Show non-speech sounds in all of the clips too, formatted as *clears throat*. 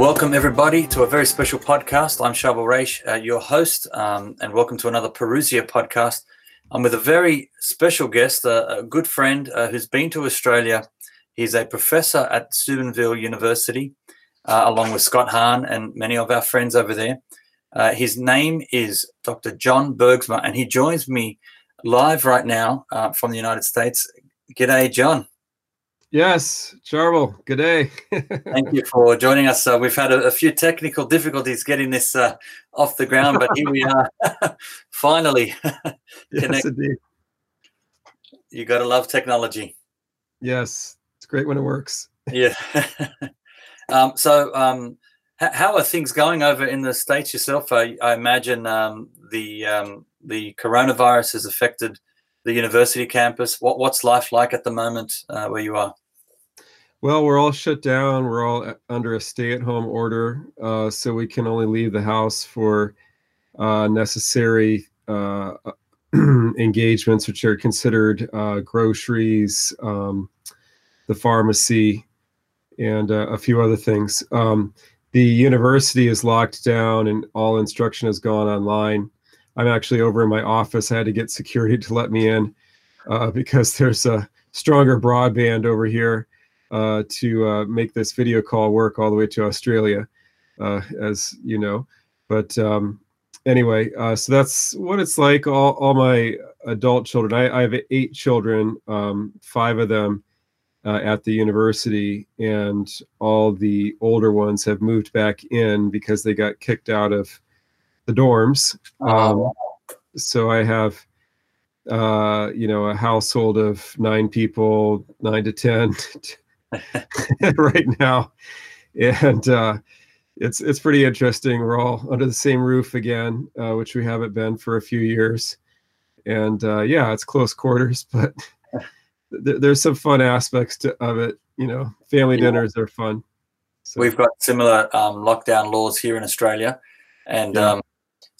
Welcome, everybody, to a very special podcast. I'm Charbel Raish, uh, your host, um, and welcome to another Parousia podcast. I'm with a very special guest, a good friend uh, who's been to Australia. He's a professor at Steubenville University, uh, along with Scott Hahn and many of our friends over there. Uh, his name is Dr. John Bergsma, and he joins me live right now uh, from the United States. G'day, John. Yes, Charbel. Good day. Thank you for joining us. Uh, we've had a, a, few technical difficulties getting this uh, off the ground, but here we *laughs* are, *laughs* finally. yes, indeed. You got to love technology. Yes, it's great when it works. yeah. *laughs* um, so, um, h- how are things going over in the states yourself? I, I imagine um, the um, the coronavirus has affected the university campus. What what's life like at the moment uh, where you are? Well, we're all shut down. We're all under a stay-at-home order, uh, so we can only leave the house for uh, necessary uh, *clears throat* engagements, which are considered uh, groceries, um, the pharmacy, and uh, a few other things. Um, the university is locked down, and all instruction has gone online. I'm actually over in my office. I had to get security to let me in uh, *laughs* because there's a stronger broadband over here uh, to uh, make this video call work all the way to Australia, uh, as you know. But um, anyway, uh, so that's what it's like. All, all my adult children, I, I have eight children, um, five of them uh, at the university, and all the older ones have moved back in because they got kicked out of the dorms. Um, oh. So I have uh, you know, a household of nine people, nine to 10, *laughs* right now, and uh, it's it's pretty interesting. We're all under the same roof again, uh, which we haven't been for a few years, and uh, yeah, it's close quarters, *laughs* but th- there's some fun aspects to, of it. You know, family yeah. dinners are fun. So. We've got similar um, lockdown laws here in Australia, and yeah. um,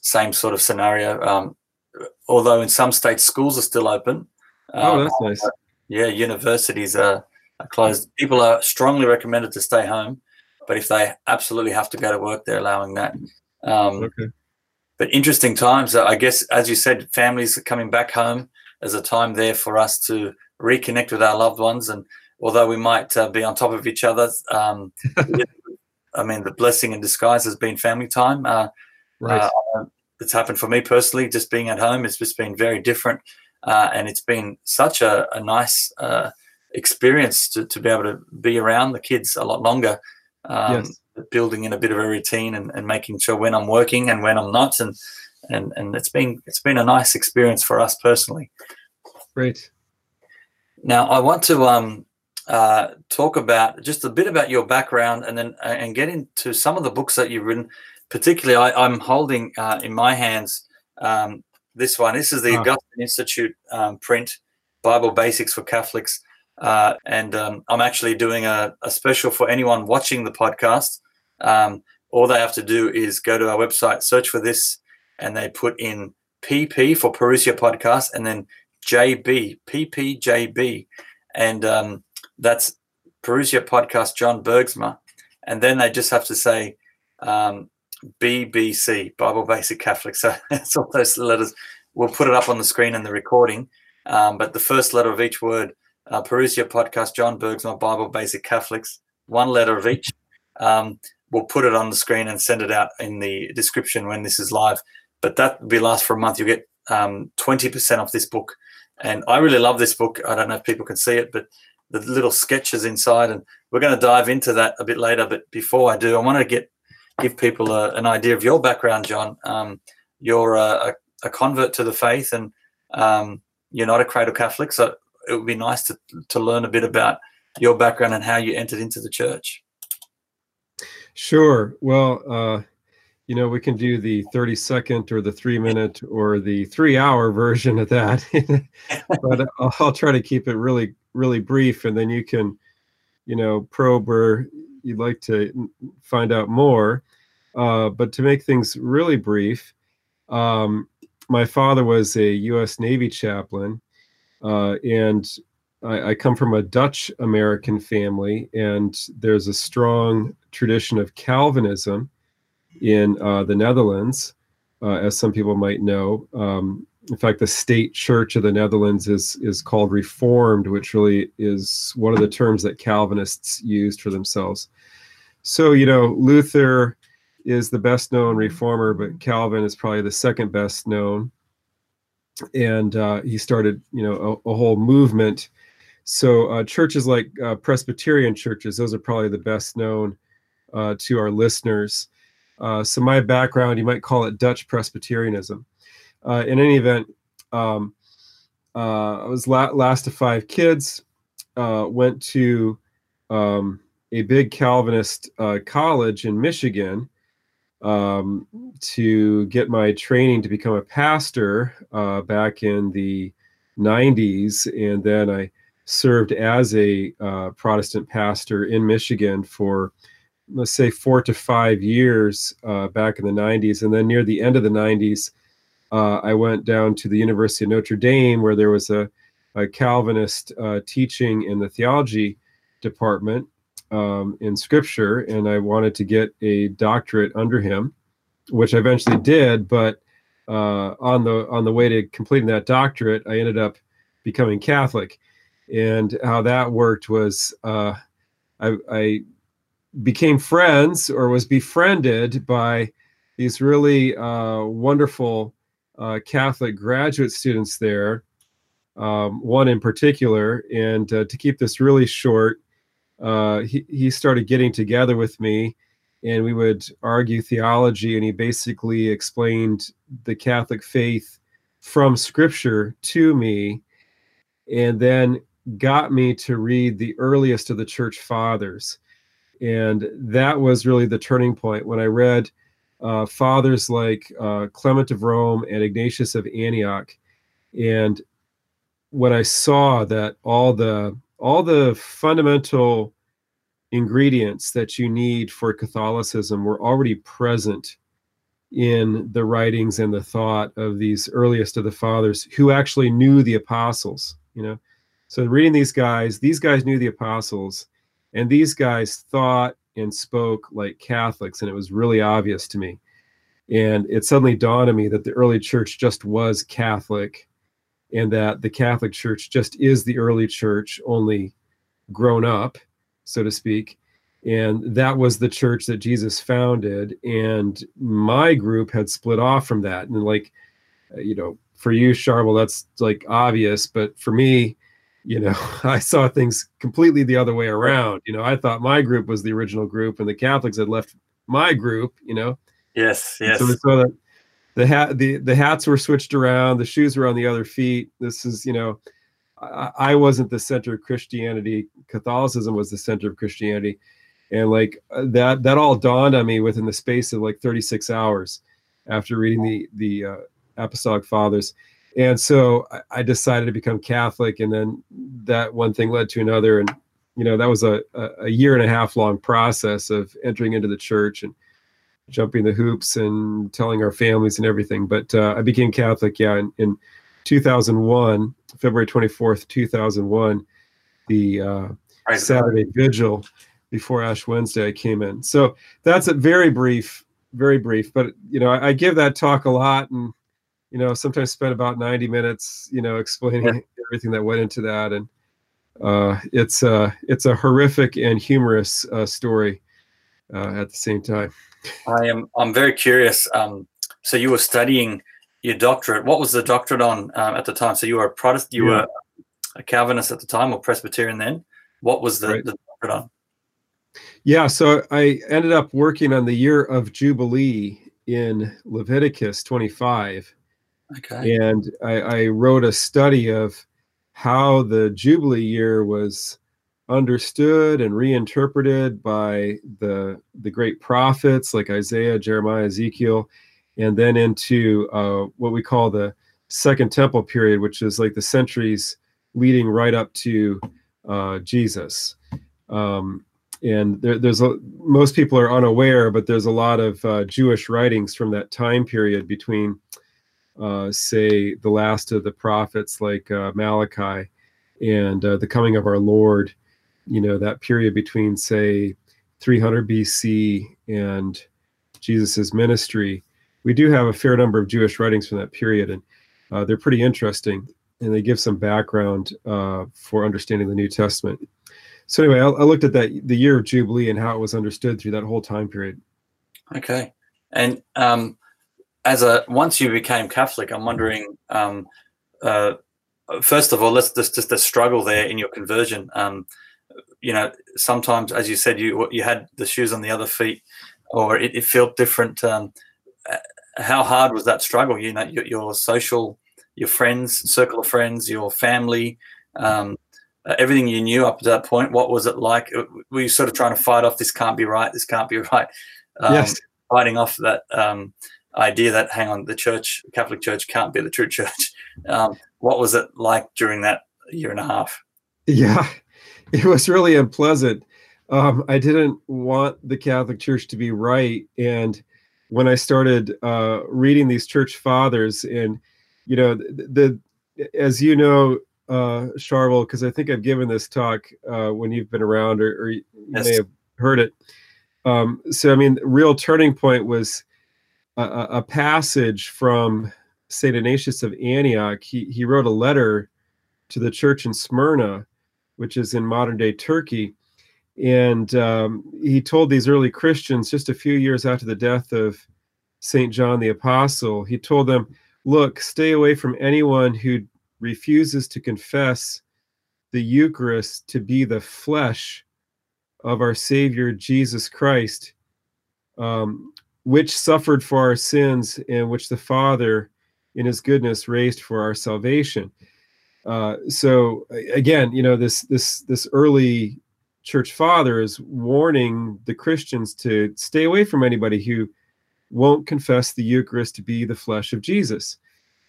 same sort of scenario. Um, although in some states schools are still open. Oh, that's nice. Yeah, universities are closed. People are strongly recommended to stay home, but if they absolutely have to go to work, they're allowing that. Um, okay. But interesting times. I guess, as you said, families are coming back home. There's a time there for us to reconnect with our loved ones, and although we might uh, be on top of each other, um, *laughs* I mean, the blessing in disguise has been family time. Uh, right. Uh, it's happened for me personally. Just being at home, it's just been very different, uh, and it's been such a, a nice uh, experience to, to be able to be around the kids a lot longer, um, yes. building in a bit of a routine and, and making sure when I'm working and when I'm not, and and and it's been it's been a nice experience for us personally. Great. Now I want to um, uh, talk about just a bit about your background, and then uh, and get into some of the books that you've written. Particularly, I, am holding uh, in my hands um, this one. This is the oh. Augustine Institute um, print, Bible Basics for Catholics. Uh, and um, I'm actually doing a, a, special for anyone watching the podcast. Um, all they have to do is go to our website, search for this, and they put in PP for Parousia Podcast and then JB, PPJB. And um, that's Parousia Podcast John Bergsma. And then they just have to say um, BBC, Bible Basic Catholic. So *laughs* that's all those letters. We'll put it up on the screen in the recording. Um, but the first letter of each word uh, Parousia podcast, John Bergsma Bible Basic Catholics, one letter of each. Um, we'll put it on the screen and send it out in the description when this is live. But that will be last for a month. You'll get um, 20% off this book. And I really love this book. I don't know if people can see it, but the little sketches inside, and we're going to dive into that a bit later. But before I do, I want to get give people a, an idea of your background, John. Um, you're a, a, convert to the faith, and um, you're not a cradle Catholic. So it would be nice to to learn a bit about your background and how you entered into the church. Sure. Well, uh, you know, we can do the 30 second or the three minute or the three hour version of that. *laughs* but I'll try to keep it really, really brief. And then you can, you know, probe where you'd like to find out more. Uh, but to make things really brief, um, my father was a U.S. Navy chaplain uh, and I, I, come from a Dutch American family, and there's a strong tradition of Calvinism in uh, the Netherlands, uh, as some people might know. Um, in fact, the state church of the Netherlands is is called Reformed, which really is one of the terms that Calvinists used for themselves. So, you know, Luther is the best known reformer, but Calvin is probably the second best known. And uh, he started, you know, a, a whole movement. So uh, churches like uh, Presbyterian churches, those are probably the best known uh, to our listeners. Uh, so my background, you might call it Dutch Presbyterianism. Uh, in any event, um, I was la- last of five kids. went to um, a big Calvinist college in Michigan um, to get my training to become a pastor uh, back in the 90s. And then I served as a uh, Protestant pastor in Michigan for, let's say, four to five years uh, back in the 90s. And then near the end of the 90s, uh, I went down to the University of Notre Dame where there was a, a Calvinist uh, teaching in the theology department um, in scripture, and I wanted to get a doctorate under him, which I eventually did. But uh, on the on the way to completing that doctorate, I ended up becoming Catholic, and how that worked was uh, I, I became friends or was befriended by these really uh, wonderful uh, Catholic graduate students there, um, one in particular. And uh, to keep this really short, uh, he, he started getting together with me and we would argue theology and he basically explained the catholic faith from scripture to me and then got me to read the earliest of the church fathers. And that was really the turning point. When i read uh, fathers like uh, clement of rome and ignatius of antioch and when i saw that all the all the fundamental ingredients that you need for Catholicism were already present in the writings and the thought of these earliest of the fathers who actually knew the apostles, you know. So reading these guys, these guys knew the apostles and these guys thought and spoke like Catholics and it was really obvious to me. And it suddenly dawned on me that the early church just was Catholic and that the Catholic Church just is the early church, only grown up, so to speak. And that was the church that Jesus founded. And my group had split off from that. And like, uh, you know, for you, Charbel, that's like obvious. But for me, you know, *laughs* I saw things completely the other way around. You know, I thought my group was the original group and the Catholics had left my group, you know. Yes, yes. And so we saw that the hat the the hats were switched around the shoes were on the other feet. This is you know I, I, wasn't the center of christianity. Catholicism was the center of christianity. And like uh, that that all dawned on me within the space of like 36 hours after reading the the uh, apostolic fathers. And so I, I decided to become catholic and then that one thing led to another. And you know that was a, a year and a half long process of entering into the church and jumping the hoops and telling our families and everything. But uh, I became Catholic, yeah, in, in 2001, February 24th, 2001, the uh, Saturday vigil before Ash Wednesday, I came in. So that's a very brief, very brief. But you know, I, I give that talk a lot, and you know, sometimes spend about 90 minutes, you know, explaining yeah. everything that went into that, and uh, it's a it's a horrific and humorous uh, story uh, at the same time. I am. I'm very curious. Um, so you were studying your doctorate. What was the doctorate on um, at the time? So you were a Protestant. You yeah. were a Calvinist at the time, or Presbyterian then. What was the, right. the doctorate on? Yeah. So I ended up working on the year of Jubilee in Leviticus 25. Okay. And I, I wrote a study of how the Jubilee year was understood and reinterpreted by the the great prophets like Isaiah, Jeremiah, Ezekiel, and then into uh, what we call the Second Temple period, which is like the centuries leading right up to uh, Jesus. Um, and there, there's a, most people are unaware, but there's a lot of uh, Jewish writings from that time period between, uh, say, the last of the prophets like uh, Malachi and uh, the coming of our Lord, you know, that period between, say, 300 BC and Jesus's ministry, we do have a fair number of Jewish writings from that period, and uh, they're pretty interesting, and they give some background uh, for understanding the New Testament. So anyway, I, I, looked at that the year of Jubilee and how it was understood through that whole time period. Okay, and um, as a once you became Catholic, I'm wondering. Um, uh, first of all, let's just just the struggle there in your conversion. Um, you know, sometimes, as you said, you you had the shoes on the other feet, or it, it felt different. Um, how hard was that struggle? You know, your, your, social, your friends, circle of friends, your family, um, uh, everything you knew up to that point. What was it like? Uh, were you sort of trying to fight off this can't be right, this can't be *laughs* right? Um, yes. Fighting off that um, idea that hang on, the church, Catholic Church can't be the true *laughs* church. Um, what was it like during that year and a half? Yeah, *laughs* it was really unpleasant. Um, I didn't want the Catholic Church to be right, and when I started uh, reading these church fathers, and you know, the, the as you know, uh, Charbel, because I think I've given this talk uh, when you've been around, or, or you yes. may have heard it. Um, so, I mean, real turning point was a, a passage from Saint Ignatius of Antioch. He he wrote a letter to the church in Smyrna, which is in modern day Turkey, and um, he told these early Christians just a few years after the death of St. John the Apostle, he told them, Look, stay away from anyone who refuses to confess the Eucharist to be the flesh of our Savior Jesus Christ, um, which suffered for our sins and which the Father, in his goodness, raised for our salvation. Uh, so again, you know, this this this early church father is warning the Christians to stay away from anybody who won't confess the Eucharist to be the flesh of Jesus.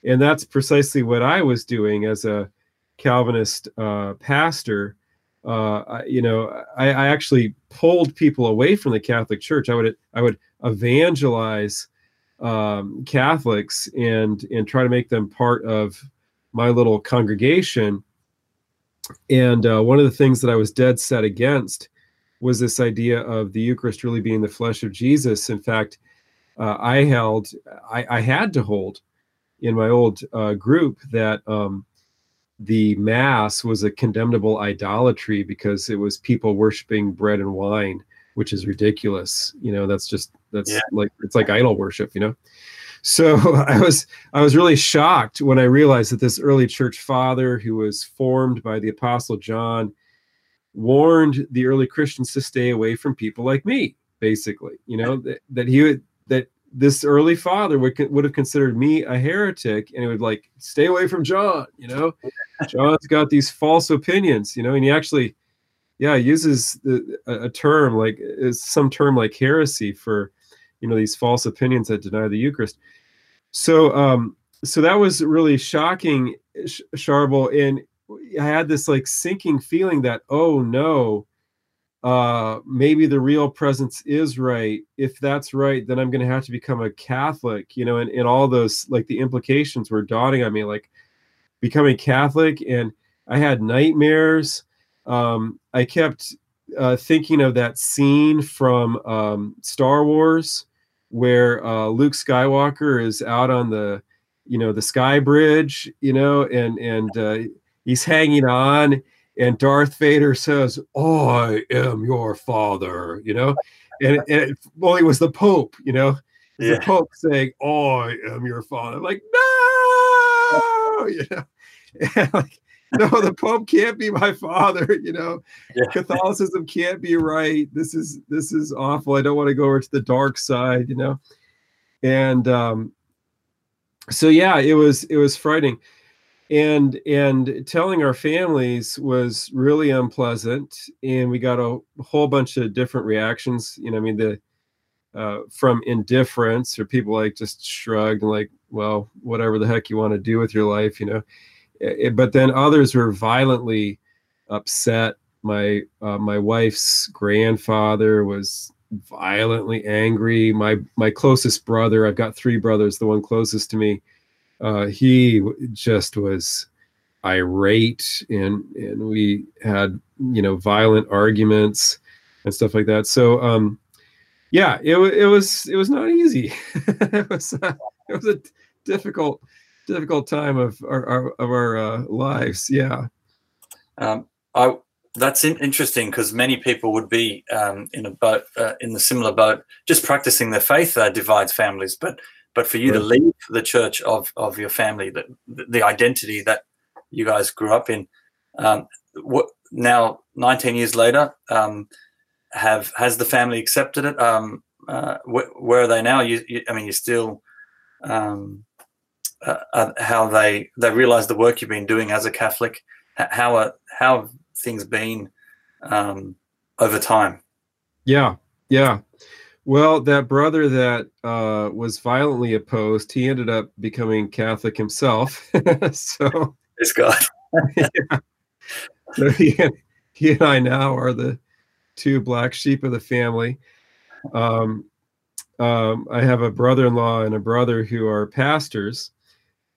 And that's precisely what I was doing as a Calvinist uh, pastor. Uh, you know, I, I, actually pulled people away from the Catholic Church. I would I would evangelize um, Catholics and and try to make them part of my little congregation and uh, one of the things that I was dead set against was this idea of the Eucharist really being the flesh of Jesus. In fact, uh, I held, I, I, had to hold in my old uh, group that um, the Mass was a condemnable idolatry because it was people worshiping bread and wine, which is ridiculous. You know, that's just, that's yeah. like, it's like idol worship, you know? So *laughs* I was I was really shocked when I realized that this early church father who was formed by the apostle John warned the early Christians to stay away from people like me basically you know that, that he would that this early father would would have considered me a heretic and he would like stay away from John you know? John's got these false opinions you know and he actually yeah uses the, a, a term like uh, some term like heresy for you know these false opinions that deny the Eucharist. So um, so that was really shocking, Charbel, and I had this like sinking feeling that oh no, uh, maybe the real presence is right. If that's right, then I'm going to have to become a Catholic, you know, and, and all those like the implications were dawning on me, like becoming Catholic, and I had nightmares. Um, I kept uh, thinking of that scene from um, Star Wars where uh, Luke Skywalker is out on the, you know, the sky bridge, you know, and and uh, he's hanging on, and Darth Vader says, "I am your father," you know, and, and it, well, it was the Pope, you know, yeah. the Pope saying, "I am your father," I'm like no, *laughs* you know, *laughs* and like *laughs* no, the Pope can't be my father. *laughs* You know, yeah. Catholicism can't be right. This is this is awful. I don't want to go over to the dark side. You know, and um, so yeah, it was it was frightening, and and telling our families was really unpleasant, and we got a whole bunch of different reactions. You know, I mean the uh, from indifference or people like just shrugged and like, well, whatever the heck you want to do with your life, you know it, but then others were violently upset. My uh, my wife's grandfather was violently angry. My my closest brother, I've got three brothers. The one closest to me, uh, he just was irate and and we had you know violent arguments and stuff like that. So um, yeah, it, it was it was not easy. *laughs* it was uh, it was a difficult difficult time of our, our of our uh, lives. Yeah. Um, I that's in, interesting because many people would be um, in a boat uh, in the similar boat, just practicing their faith uh, divides families. But but for you right. to leave the church of of your family, the the identity that you guys grew up in, um, what now 19 years later, um, have has the family accepted it? Um, uh, wh- where are they now? You, you, I mean, you're still um, uh, uh, how they they realize the work you've been doing as a Catholic. How are how have things been um, over time? Yeah, yeah. Well, that brother that uh, was violently opposed, he ended up becoming Catholic himself. *laughs* so it's God. yeah. *laughs* So he, he and I now are the two black sheep of the family. Um, um, I have a brother-in-law and a brother who are pastors.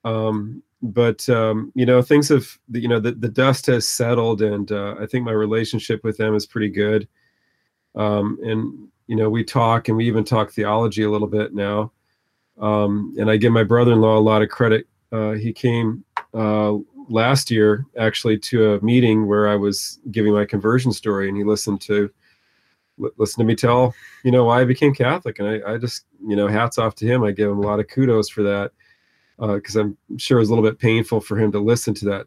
Um, but um, you know, things have you know the, the dust has settled, and uh, I think my relationship with them is pretty good. Um, and you know, we talk, and we even talk theology a little bit now. Um, and I give my brother-in-law a lot of credit. Uh, he came uh, last year actually to a meeting where I was giving my conversion story, and he listened to listen to me tell you know why I became Catholic, and I, I just you know hats off to him. I give him a lot of kudos for that because uh, I'm sure it was a little bit painful for him to listen to that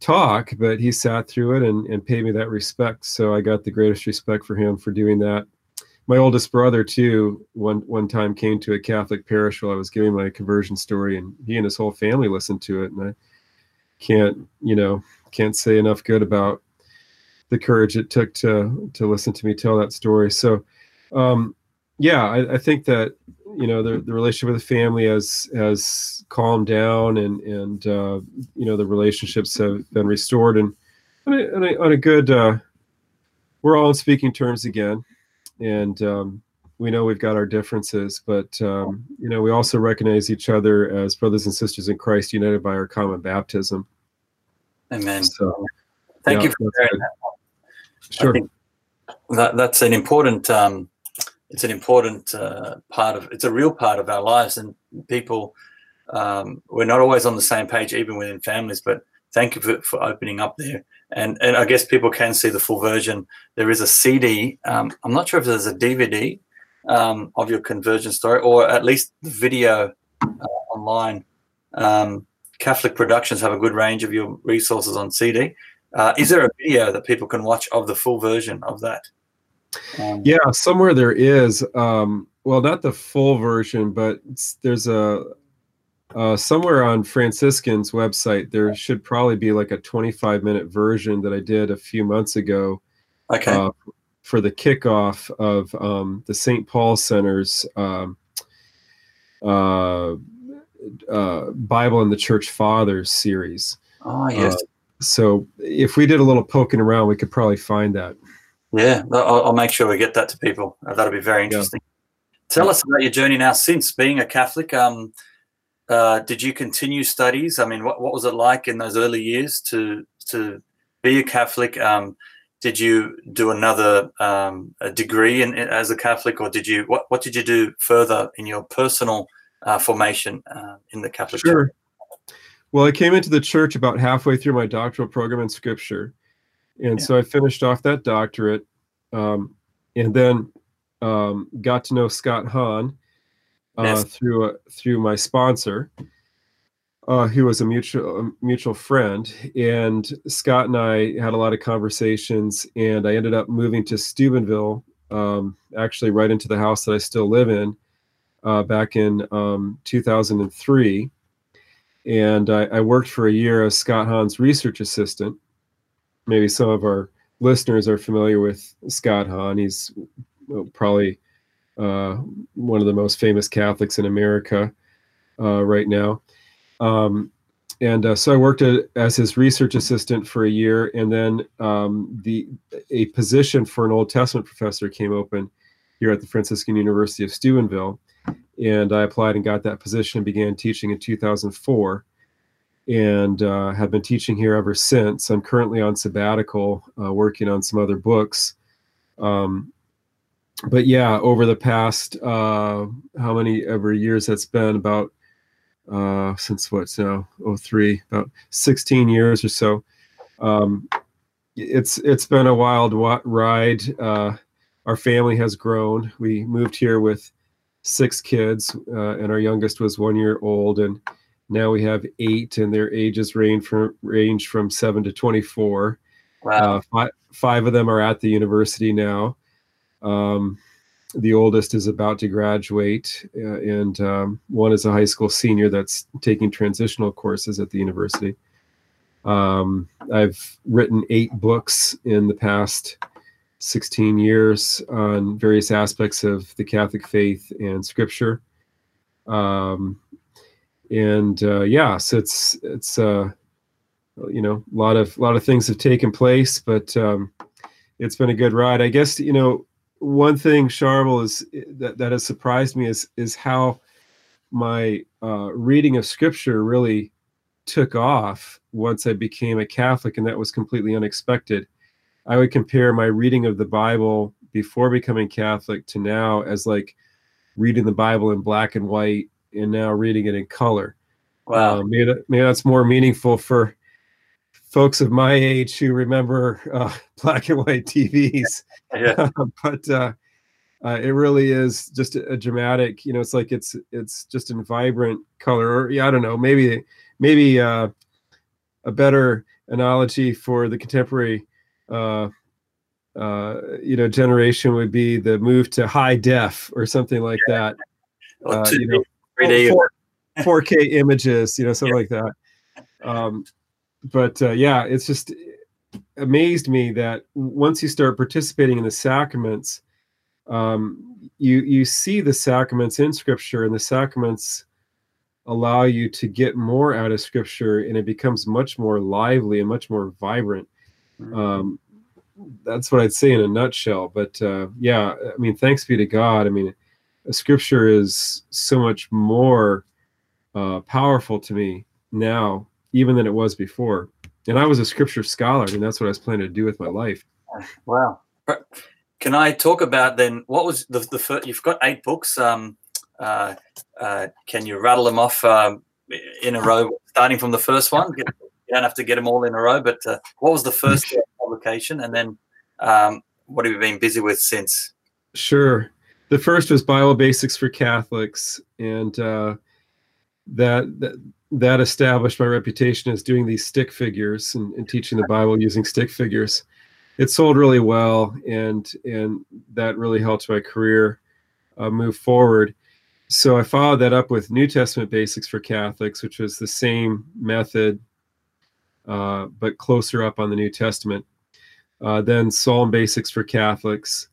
talk, but he sat through it and, and paid me that respect. So I got the greatest respect for him for doing that. My oldest brother too, one one time came to a Catholic parish while I was giving my conversion story, and he and his whole family listened to it. And I can't, you know, can't say enough good about the courage it took to to listen to me tell that story. So, um, yeah, I, I think that you know the, the relationship with the family has has calmed down and and uh, you know the relationships have been restored. And on a, on a, on a good uh, we're all on speaking terms again. And um, we know we've got our differences but um, you know we also recognize each other as brothers and sisters in christ united by our common baptism. Amen. So thank yeah, you for sharing that. Sure. that, that's an important um, it's an important uh, part of it's a real part of our lives. And people um, we're not always on the same page even within families but thank you for, for opening up there. And and i guess people can see the full version. There is a cd um, i'm not sure if there's a dvd um, of your conversion story or at least the video uh, online. Um, catholic productions have a good range of your resources on cd uh, is there a video that people can watch of the full version of that um, yeah, somewhere there is. Um, well, not the full version, but there's a uh, somewhere on Franciscan's website. There should probably be like a 25 minute version that I did a few months ago. Okay. Uh, for the kickoff of um, the St. Paul Center's um, uh, uh, Bible and the Church Fathers series. Oh yes. Uh, so if we did a little poking around, we could probably find that. Yeah, I'll, I'll, make sure we get that to people. Uh, that'll be very interesting. Yeah. Tell us about your journey now since being a Catholic. Um, uh, did you continue studies? I mean, what, what was it like in those early years to to be a Catholic? Um, did you do another um, a degree in, in, as a Catholic, or did you what what did you do further in your personal uh, formation uh, in the Catholic sure. Church? Well, I came into the church about halfway through my doctoral program in Scripture, and yeah. so I finished off that doctorate, um, and then um, got to know Scott Hahn uh, through a, through my sponsor, uh, who was a mutual a mutual friend. And Scott and I had a lot of conversations, and I ended up moving to Steubenville, um, actually right into the house that I still live in, uh, back in um, 2003. And I, I worked for a year as Scott Hahn's research assistant maybe some of our listeners are familiar with Scott Hahn. He's probably uh, one of the most famous Catholics in America uh, right now. Um, and uh, so I worked at, as his research assistant for a year, and then um, the a position for an Old Testament professor came open here at the Franciscan University of Steubenville, and I applied and got that position and began teaching in 2004 and uh, have been teaching here ever since. I'm currently on sabbatical, uh, working on some other books. Um, but yeah, over the past uh, how many ever years that's been about uh, since what's now oh three about 16 years or so. Um, it's it's been a wild ride. Uh, our family has grown. We moved here with six kids, uh, and our youngest was one year old, and now we have eight, and their ages range from range from seven to 24. Wow. Uh, five, five of them are at the university now. Um, the oldest is about to graduate, uh, and um, one is a high school senior that's taking transitional courses at the university. Um, I've written eight books in the past 16 years on various aspects of the Catholic faith and Scripture. Um, and uh, yeah, so it's it's uh, you know a lot of a lot of things have taken place, but um, it's been a good ride. I guess you know one thing, Charbel, is that that has surprised me is is how my uh, reading of Scripture really took off once I became a Catholic, and that was completely unexpected. I would compare my reading of the Bible before becoming Catholic to now as like reading the Bible in black and white and now reading it in color. Wow. Uh, maybe, maybe that's more meaningful for folks of my age who remember uh, *laughs* black and white TVs. *laughs* Yeah. *laughs* but uh, uh, it really is just a, a, dramatic. You know, it's like it's it's just in vibrant color. Or yeah, I don't know. Maybe maybe uh, a better analogy for the contemporary. Uh, uh, you know, generation would be the move to high def or something like yeah. that. Uh, you know, *laughs* 4, k images, you know, something like that. Um, but uh, yeah, it's just amazed me that once you start participating in the sacraments, um, you you see the sacraments in Scripture, and the sacraments allow you to get more out of Scripture, and it becomes much more lively and much more vibrant. Mm-hmm. Um, that's what I'd say in a nutshell. But uh, yeah, I mean, thanks be to God. I mean, Scripture is so much more uh, powerful to me now even than it was before. And I was a scripture scholar, and that's what I was planning to do with my life. Wow. Can I talk about then what was the, the first, you've got eight books. Um, uh, uh, can you rattle them off um, in a row, starting from the first one? You don't have to get them all in a row, but uh, what was the first *laughs* publication? And then um, what have you been busy with since? Sure. The first was Bible Basics for Catholics. And uh, that, that that established my reputation as doing these stick figures and, and, teaching the Bible using stick figures. It sold really well, and and that really helped my career uh, move forward. So I followed that up with New Testament Basics for Catholics, which was the same method, uh, but closer up on the New Testament. Uh, then Psalm Basics for Catholics,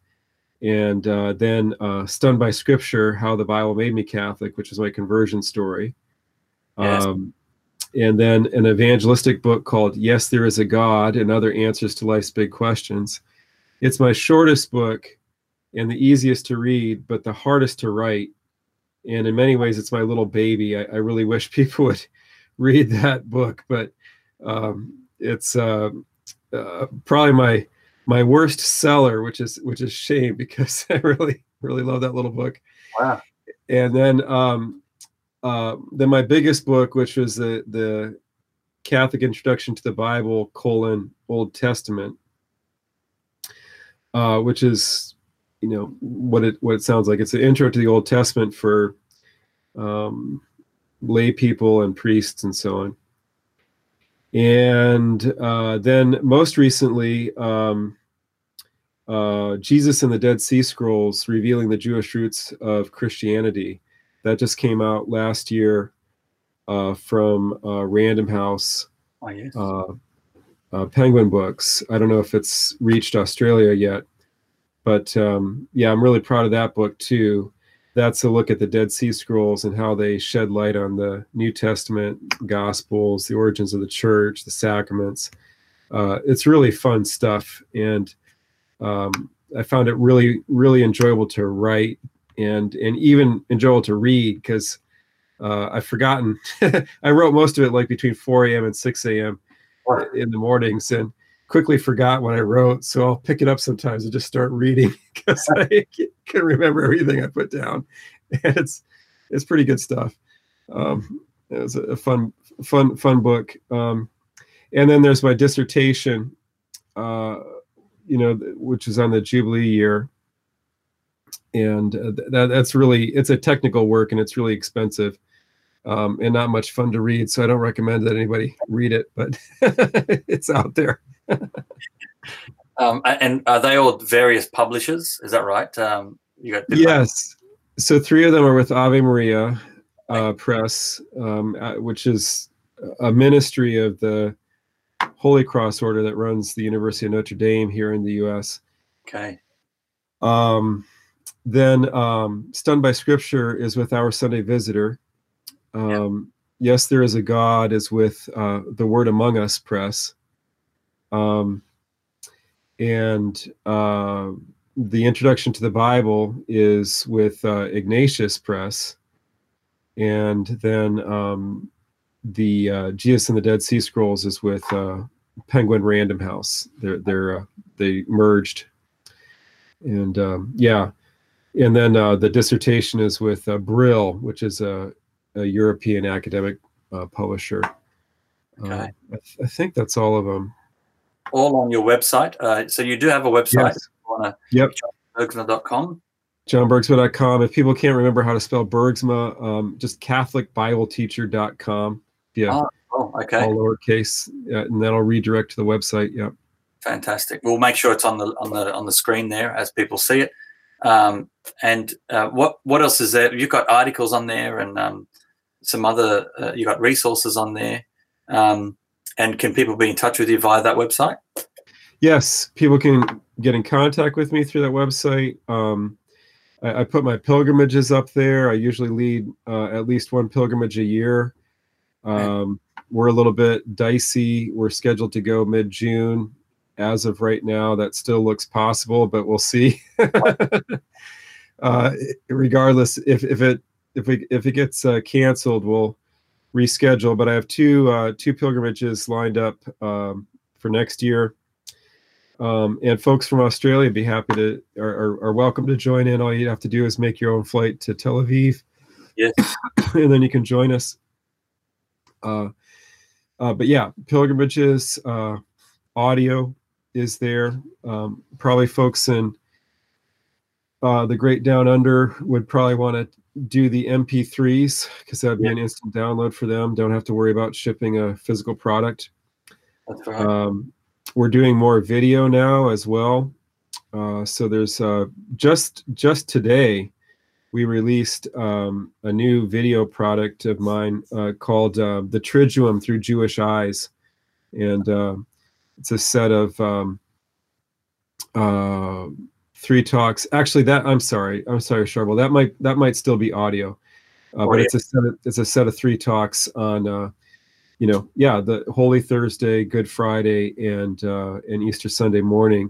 and uh, then uh, Stunned by Scripture: How the Bible Made Me Catholic, which is my conversion story Yes. Um, and then an evangelistic book called Yes, There Is a God and Other Answers to Life's Big Questions. It's my shortest book and the easiest to read, but the hardest to write. And in many ways, it's my little baby. I, I really wish *laughs* people would read that book, but um, it's uh, uh, probably my my worst seller, which is which is shame because *laughs* I really really love that little book. Wow. And then um, uh, then my biggest book, which was the the Catholic Introduction to the Bible colon Old Testament, uh, which is you know what it what it sounds like. It's an intro to the Old Testament for um, lay people and priests and so on. And uh, then most recently, um, uh, Jesus and the Dead Sea Scrolls, revealing the Jewish roots of Christianity that just came out last year uh, from uh, Random House. Oh, yes. Uh, uh, Penguin Books. I don't know if it's reached Australia yet, but um, yeah, I'm really proud of that book too. That's a look at the Dead Sea Scrolls and how they shed light on the New Testament, Gospels, the origins of the church, the sacraments. Uh, it's really fun stuff, and um, I found it really, really enjoyable to write and and even enjoyable to read because uh, I've forgotten. *laughs* I wrote most of it like between 4 a.m. and 6 a.m. in the mornings, and quickly forgot what I wrote. So I'll pick it up sometimes and just start reading *laughs* because I can remember everything I put down. *laughs* And it's it's pretty good stuff. Um, it was a fun fun fun book. Um, and then there's my dissertation, uh, you know, which is on the Jubilee year. And uh, that, that's really it's a technical work and it's really expensive um, and not much fun to read. So I don't recommend that anybody read it, but *laughs* it's out there. *laughs* um, and are they all various publishers? Is that right? Um, you got yes. So three of them are with Ave Maria uh, Press, um, uh, which is a ministry of the Holy Cross Order that runs the University of Notre Dame here in the U.S. Okay. Um, then um, Stunned by Scripture is with Our Sunday Visitor. Um, yeah. Yes, there is a God is with uh, the Word Among Us Press. Um, and uh, the introduction to the Bible is with uh, Ignatius Press, and then um, the uh, Jesus and the Dead Sea Scrolls is with uh, Penguin Random House. They're they're uh, they merged, and um, yeah, and then uh, the dissertation is with uh, Brill, which is a, a European academic uh, publisher. I, th- I think that's all of them all on your website. Uh, so you do have a website. Yes. On yep. johnbergsma.com. johnbergsma.com. If people can't remember how to spell Bergsma, um, just catholicbibleteacher.com. Yeah. Oh, oh, okay. All lowercase, yeah, and that'll redirect to the website. Yep. Fantastic. We'll make sure it's on the on the on the screen there as people see it. Um, and uh, what what else is there? You've got articles on there and um, some other. Uh, you got resources on there. Um, and can people be in touch with you via that website? Yes, people can get in contact with me through that website. Um, I, I, put my pilgrimages up there. I usually lead uh, at least one pilgrimage a year. Um, we're a little bit dicey. We're scheduled to go mid June. As of right now, that still looks possible, but we'll see. *laughs* uh, regardless, if, if it if we if it gets uh, canceled, we'll reschedule, but I have two uh, two pilgrimages lined up um, for next year. Um, and folks from Australia be happy to are, are, are, welcome to join in. All you have to do is make your own flight to Tel Aviv. Yes. *coughs* and then you can join us. Uh, uh, but yeah, pilgrimages, uh, audio is there. Um, probably folks in uh, the Great Down Under would probably want to do the MP3s because that would be yeah. an instant download for them. Don't have to worry about shipping a physical product. That's right. Um, we're doing more video now as well. Uh, so there's uh, just just today we released um, a new video product of mine uh, called uh, the Triduum through Jewish Eyes, and uh, it's a set of um, uh, three talks. Actually, that I'm sorry, I'm sorry, Charbel. That might that might still be audio, uh, but it's a set of, it's a set of three talks on, uh, you know, yeah, the Holy Thursday, Good Friday, and uh, and Easter Sunday morning.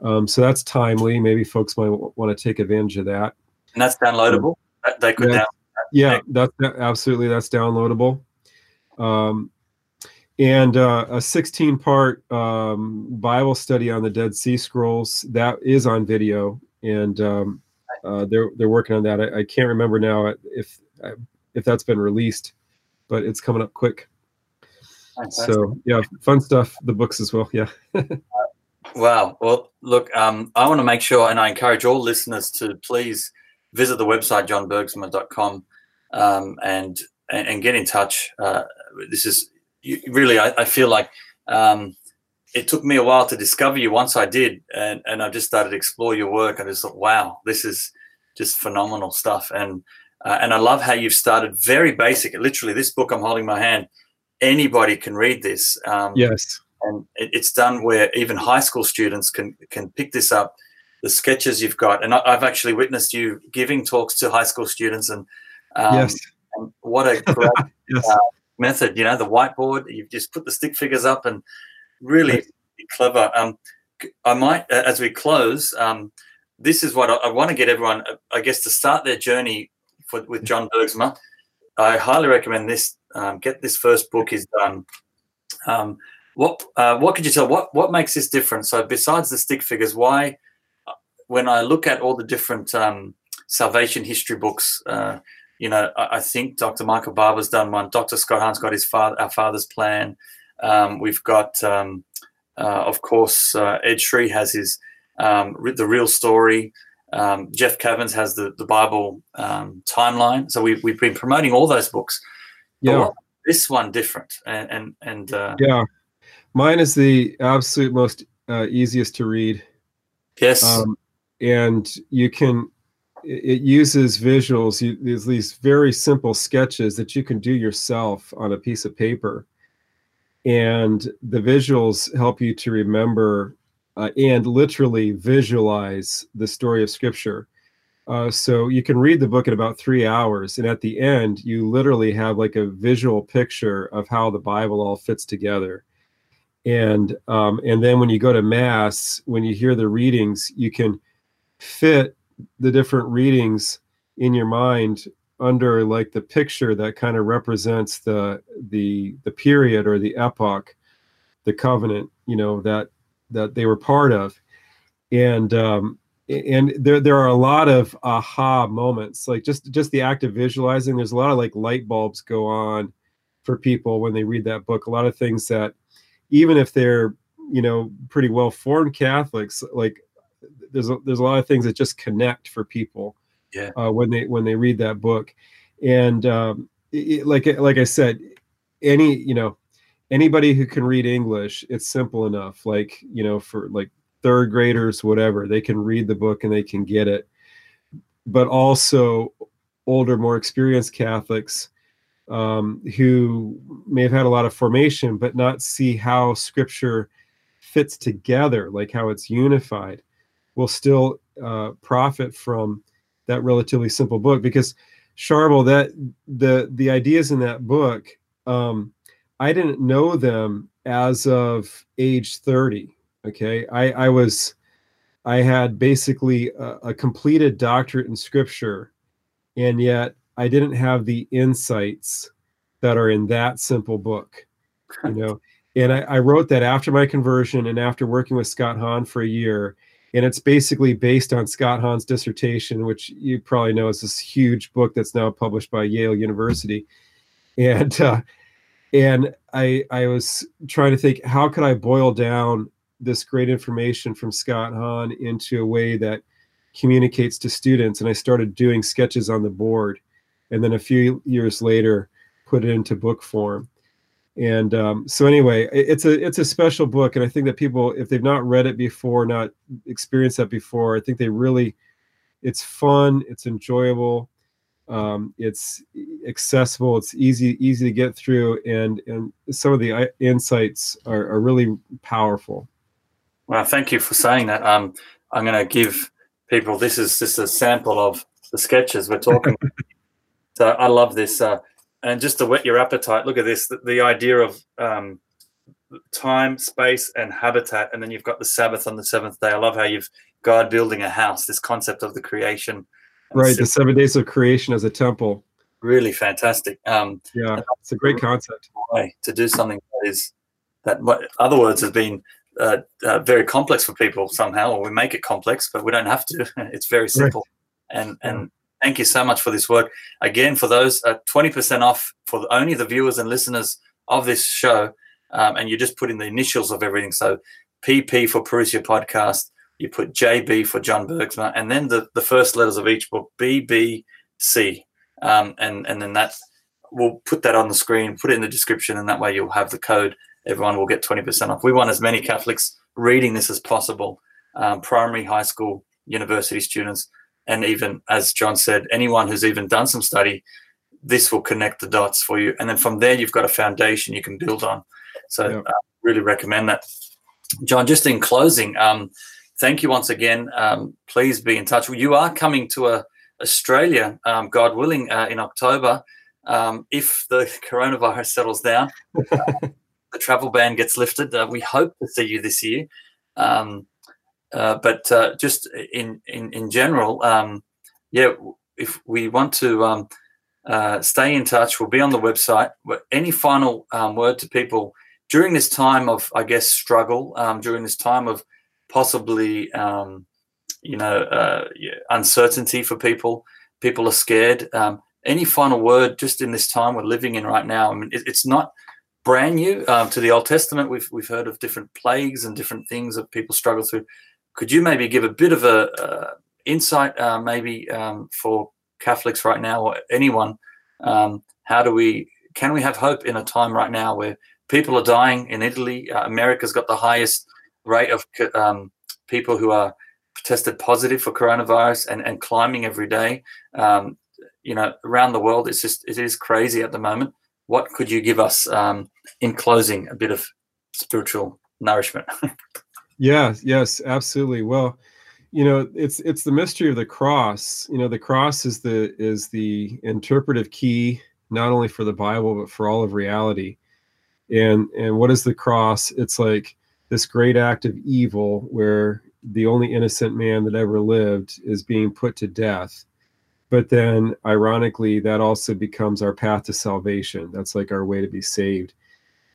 Um, so that's timely. Maybe folks might w- want to take advantage of that. And that's downloadable. Um, they could yeah, yeah, that's that, absolutely that's downloadable. Um, and uh, a 16 part um, Bible study on the Dead Sea Scrolls that is on video, and um, uh, they're they're working on that. I, I, can't remember now if if that's been released, but it's coming up quick. Fantastic. So yeah, fun stuff. The books as well. Yeah. *laughs* wow. Well, look, um, I want to make sure, and I encourage all listeners to please visit the website johnbergsma.com um, and and get in touch. Uh, this is you, really, I, I, feel like um, it took me a while to discover you. Once I did, and, and I just started to explore your work, I just thought, wow, this is just phenomenal stuff. And uh, and I love how you've started very basic. Literally, this book I'm holding my hand, anybody can read this. Um, yes, and it, it's done where even high school students can can pick this up. The sketches you've got, and I, have actually witnessed you giving talks to high school students, and um, yes, and what a *laughs* great yes. uh, method. You know, the whiteboard. You've just put the stick figures up, and really clever. Um, I might, as we close, um, this is what I, I want to get everyone, I guess, to start their journey for, with John Bergsma. I highly recommend this. Um, get this first book is done. Um, what uh, what could you tell? What what makes this different? So besides the stick figures, why? Uh, when I look at all the different um, salvation history books, uh, you know, I, I, think Dr. Michael Barber's done one. Dr. Scott Hahn's got his father, our father's plan. Um, we've got, um, uh, of course, uh, Ed Sri has his um, the real story. Um, Jeff Cavins has the the Bible um, timeline. So we've we've been promoting all those books. Yeah, this one different and and and uh, yeah, mine is the absolute most uh, easiest to read. Yes, um, and you can. It uses visuals. You, there's these very simple sketches that you can do yourself on a piece of paper, and the visuals help you to remember uh, and literally visualize the story of Scripture. Uh, so you can read the book in about three hours, and at the end, you literally have like a visual picture of how the Bible all fits together. And um, and then when you go to mass, when you hear the readings, you can fit the different readings in your mind under like the picture that kind of represents the the the period or the epoch, the covenant, you know that that they were part of, and um, and there there are a lot of aha moments, like just just the act of visualizing. There's a lot of like light bulbs go on for people when they read that book. A lot of things that even if they're you know pretty well formed Catholics, like there's a, there's a lot of things that just connect for people yeah. uh, when they when they read that book. And um, it, like like i said any you know anybody who can read english it's simple enough. Like you know for like third graders whatever they can read the book and they can get it. But also older more experienced catholics um, who may have had a lot of formation but not see how scripture fits together like how it's unified will still uh, profit from that relatively simple book because Charbel, that the the ideas in that book, um, I didn't know them as of age 30. Okay. I, I was I had basically a, a completed doctorate in scripture, and yet I didn't have the insights that are in that simple book. You know, *laughs* and I, I wrote that after my conversion and after working with Scott Hahn for a year and it's basically based on Scott Hahn's dissertation, which you probably know is this huge book that's now published by Yale University. And uh, and I I was trying to think how could I boil down this great information from Scott Hahn into a way that communicates to students, and I started doing sketches on the board, and then a few years later put it into book form and um, so anyway it's a it's a special book and i think that people if they've not read it before not experienced that before i think they really it's fun it's enjoyable um, it's accessible it's easy easy to get through and and some of the uh, insights are, are really powerful. Well thank you for saying that. Um, i'm going to give people this is just a sample of the sketches we're talking *laughs* so i love this uh, and just to whet your appetite, look at this the, the idea of um, time, space, and habitat. And then you've got the Sabbath on the seventh day. I love how you've God building a house, this concept of the creation. Right, the seven days of creation as a temple. Really fantastic. Um, yeah, it's a great concept. Way to do something that is that what other words have been uh, uh, very complex for people somehow, or we make it complex, but we don't have to. *laughs* it's very simple. Right. And and Thank you so much for this work. Again, for those, uh, 20% off for only the viewers and listeners of this show. Um, and you just put in the initials of everything. So PP for Parousia Podcast, you put JB for John Bergsma, and then the, the first letters of each book, BBC. Um, and, and then that, we'll put that on the screen, put it in the description, and that way you'll have the code. Everyone will get 20% off. We want as many Catholics reading this as possible, um, primary, high school, university students and even as John said, anyone who's even done some study, this will connect the dots for you. And then from there, you've got a foundation you can build on. So yeah. uh, really recommend that. John, just in closing, um, thank you once again. Um, please be in touch. You are coming to uh, Australia, um, God willing, uh, in October. Um, if the coronavirus settles down, *laughs* the travel ban gets lifted. Uh, we hope to see you this year. Um, uh, but uh, just in in in general, um, yeah, if we want to um, Uh, stay in touch. We'll be on the website. Any final um, word to people during this time of, I guess, struggle, um, during this time of possibly, um, you know, uh, uncertainty for people? People are scared. Um, any final word just in this time we're living in right now? I mean, it, it's not brand new to the Old Testament. We've we've heard of different plagues and different things that people struggle through. Could you maybe give a bit of a uh, insight, uh, maybe um, for Catholics right now or anyone? Um, how do we can we have hope in a time right now where people are dying in Italy? Uh, America's got the highest rate of um, people who are tested positive for coronavirus and, and climbing every day. Um, you know, around the world, it's just it is crazy at the moment. What could you give us um, in closing? A bit of spiritual nourishment. *laughs* yes, yes, absolutely. Well, you know, it's it's the mystery of the cross. You know, the cross is the is the interpretive key not only for the Bible but for all of reality. And and what is the cross? It's like this great act of evil where the only innocent man that ever lived is being put to death but then ironically that also becomes our path to salvation that's like our way to be saved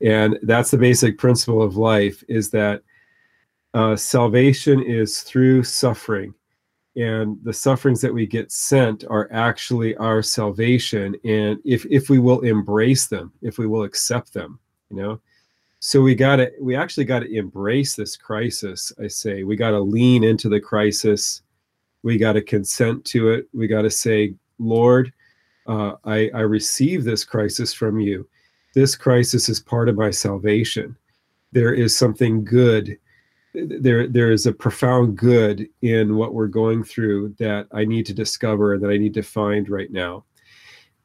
and that's the basic principle of life is that uh, salvation is through suffering. And the sufferings that we get sent are actually our salvation. And if if we will embrace them if we will accept them you know? So we got to we actually got to embrace this crisis i say. We got to lean into the crisis. We got to consent to it. We got to say lord uh, I, I receive this crisis from you. This crisis is part of my salvation. There is something good there there is a profound good in what we're going through that i need to discover that i need to find right now.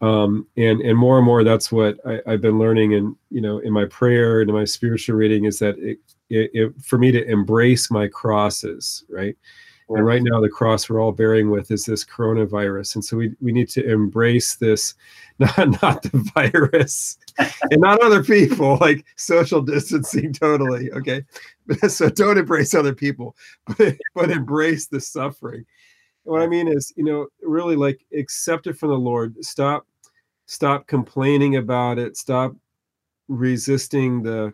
Um, and and more and more that's what I, have been learning and you know in my prayer and in my spiritual reading is that it, it, it, for me to embrace my crosses right and right now, the cross we're all bearing with is this coronavirus, and so we we need to embrace this, *laughs* not not the virus, and not other people, like social distancing. *laughs* Totally okay, *laughs* so don't embrace other people, but but embrace the suffering. And what I mean is, you know, really like accept it from the Lord. Stop, stop complaining about it. Stop resisting the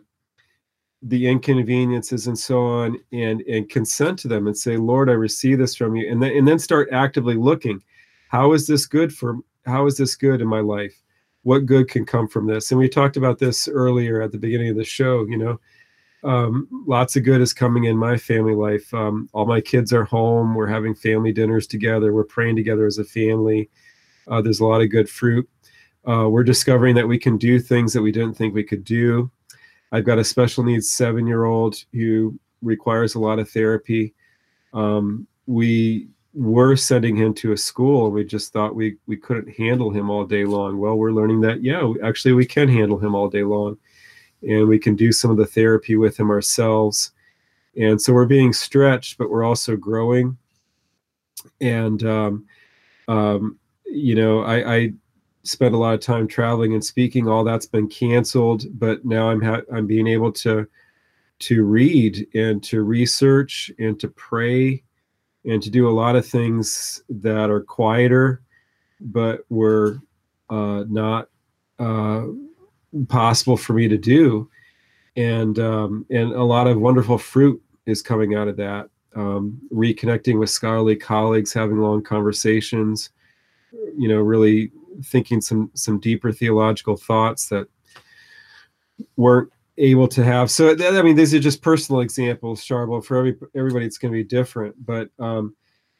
the inconveniences and so on and and consent to them and say lord i receive this from you and then and then start actively looking how is this good for how is this good in my life? What good can come from this? And we talked about this earlier at the beginning of the show you know um, lots of good is coming in my family life. Um, all my kids are home. We're having family dinners together. We're praying together as a family. Uh, there's a lot of good fruit. Uh, we're discovering that we can do things that we didn't think we could do I've got a special needs seven year old who requires a lot of therapy. Um, we were sending him to a school. We just thought we we couldn't handle him all day long. Well, we're learning that yeah, actually we can handle him all day long, and we can do some of the therapy with him ourselves. And so we're being stretched, but we're also growing. And um, um, you know, I, I spent a lot of time traveling and speaking. All that's been canceled, but now I'm ha- I'm being able to to read and to research and to pray and to do a lot of things that are quieter, but were uh, not uh, possible for me to do. And um, and a lot of wonderful fruit is coming out of that. Um, reconnecting with scholarly colleagues, having long conversations, you know, really thinking some some deeper theological thoughts that weren't able to have. So I mean, these are just personal examples, Charbel. For every everybody, it's going to be different. But um,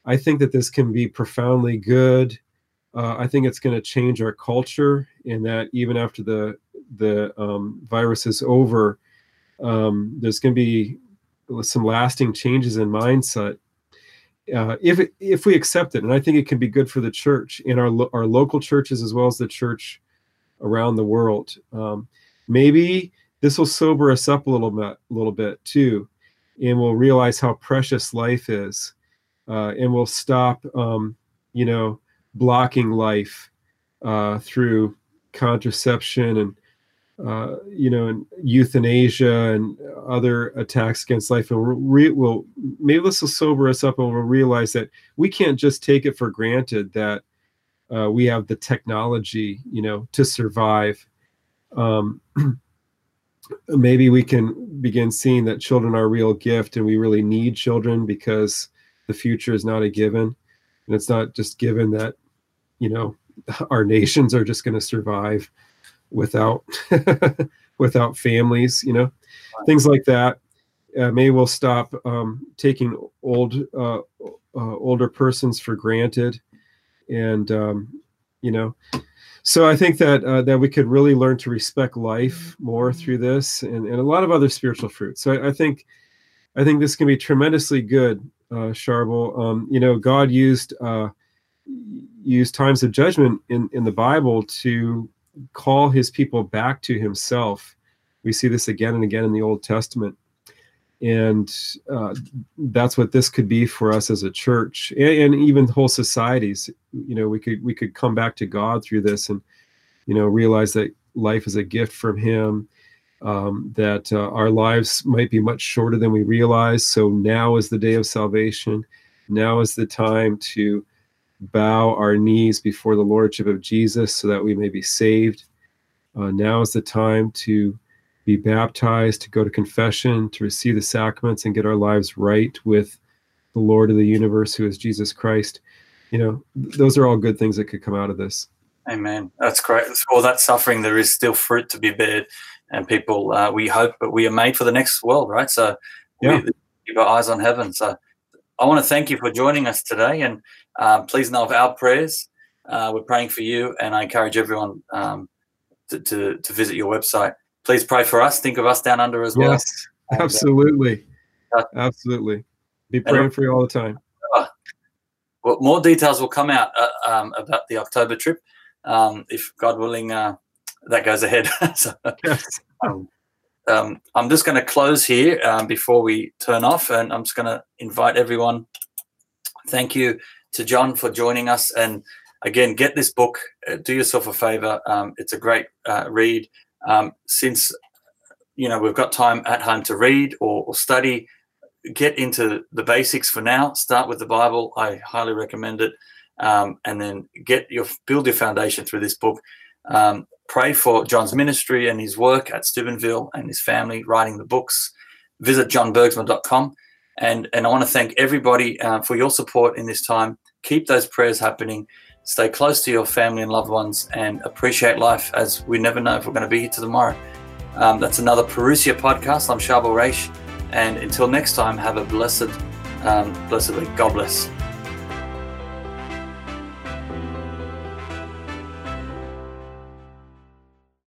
I think that this can be profoundly good. Uh, I think it's going to change our culture in that even after the the um, virus is over, um, there's going to be some lasting changes in mindset uh, if it, if we accept it, and I think it can be good for the church in our lo- our local churches as well as the church around the world. Um, maybe this will sober us up a little bit, little bit too, and we'll realize how precious life is, uh, and we'll stop, um, you know, blocking life uh, through contraception and uh, you know, and euthanasia and other attacks against life. And we'll, we'll maybe this will sober us up and we'll realize that we can't just take it for granted that uh, we have the technology, you know, to survive. Um, *clears throat* maybe we can begin seeing that children are a real gift and we really need children because the future is not a given and it's not just given that you know *laughs* our nations are just going to survive without *laughs* without families you know things like that uh, maybe we'll stop um, taking old uh, uh, older persons for granted and um, you know so I think that uh, that we could really learn to respect life more through this, and, and a lot of other spiritual fruits. So I, I think I think this can be tremendously good, uh, Charbel. Um, you know, God used uh, used times of judgment in in the Bible to call His people back to Himself. We see this again and again in the Old Testament. And uh, that's what this could be for us as a church and, and, even whole societies. You know we could we could come back to god through this and you know realize that life is a gift from him um, that uh, our lives might be much shorter than we realize. So now is the day of salvation. Now is the time to bow our knees before the lordship of jesus so that we may be saved uh, now is the time to be baptized, to go to confession, to receive the sacraments and get our lives right with the Lord of the universe, who is Jesus Christ. You know, those are all good things that could come out of this. Amen. That's great. For all that suffering, there is still fruit to be bared, and people, uh, we hope, but we are made for the next world, right? So, yeah. we keep our eyes on heaven. So, I want to thank you for joining us today, and uh, please know of our prayers. Uh, we're praying for you, and I encourage everyone um, to, to, to visit your website please pray for us. Think of us down under as well. Yes, and, absolutely. Uh, absolutely. Be praying for you all the time. Uh, well, more details will come out uh, um, about the October trip, um, if God willing, uh, that goes ahead. *laughs* so, yes. Um, I'm just going to close here um, before we turn off, and I'm just going to invite everyone. Thank you to John for joining us, and again, get this book. Uh, do yourself a favor. Um, it's a great uh, read um, since you know we've got time at home to read or, or, study get into the basics for now start with the bible i highly recommend it um, and then get your build your foundation through this book um, pray for john's ministry and his work at steubenville and his family writing the books visit johnbergsma.com and and i want to thank everybody uh, for your support in this time keep those prayers happening stay close to your family and loved ones, and appreciate life as we never know if we're going to be here tomorrow. Um, that's another Parousia podcast. I'm Charbel Raish, and until next time, have a blessed, um, blessed week. God bless.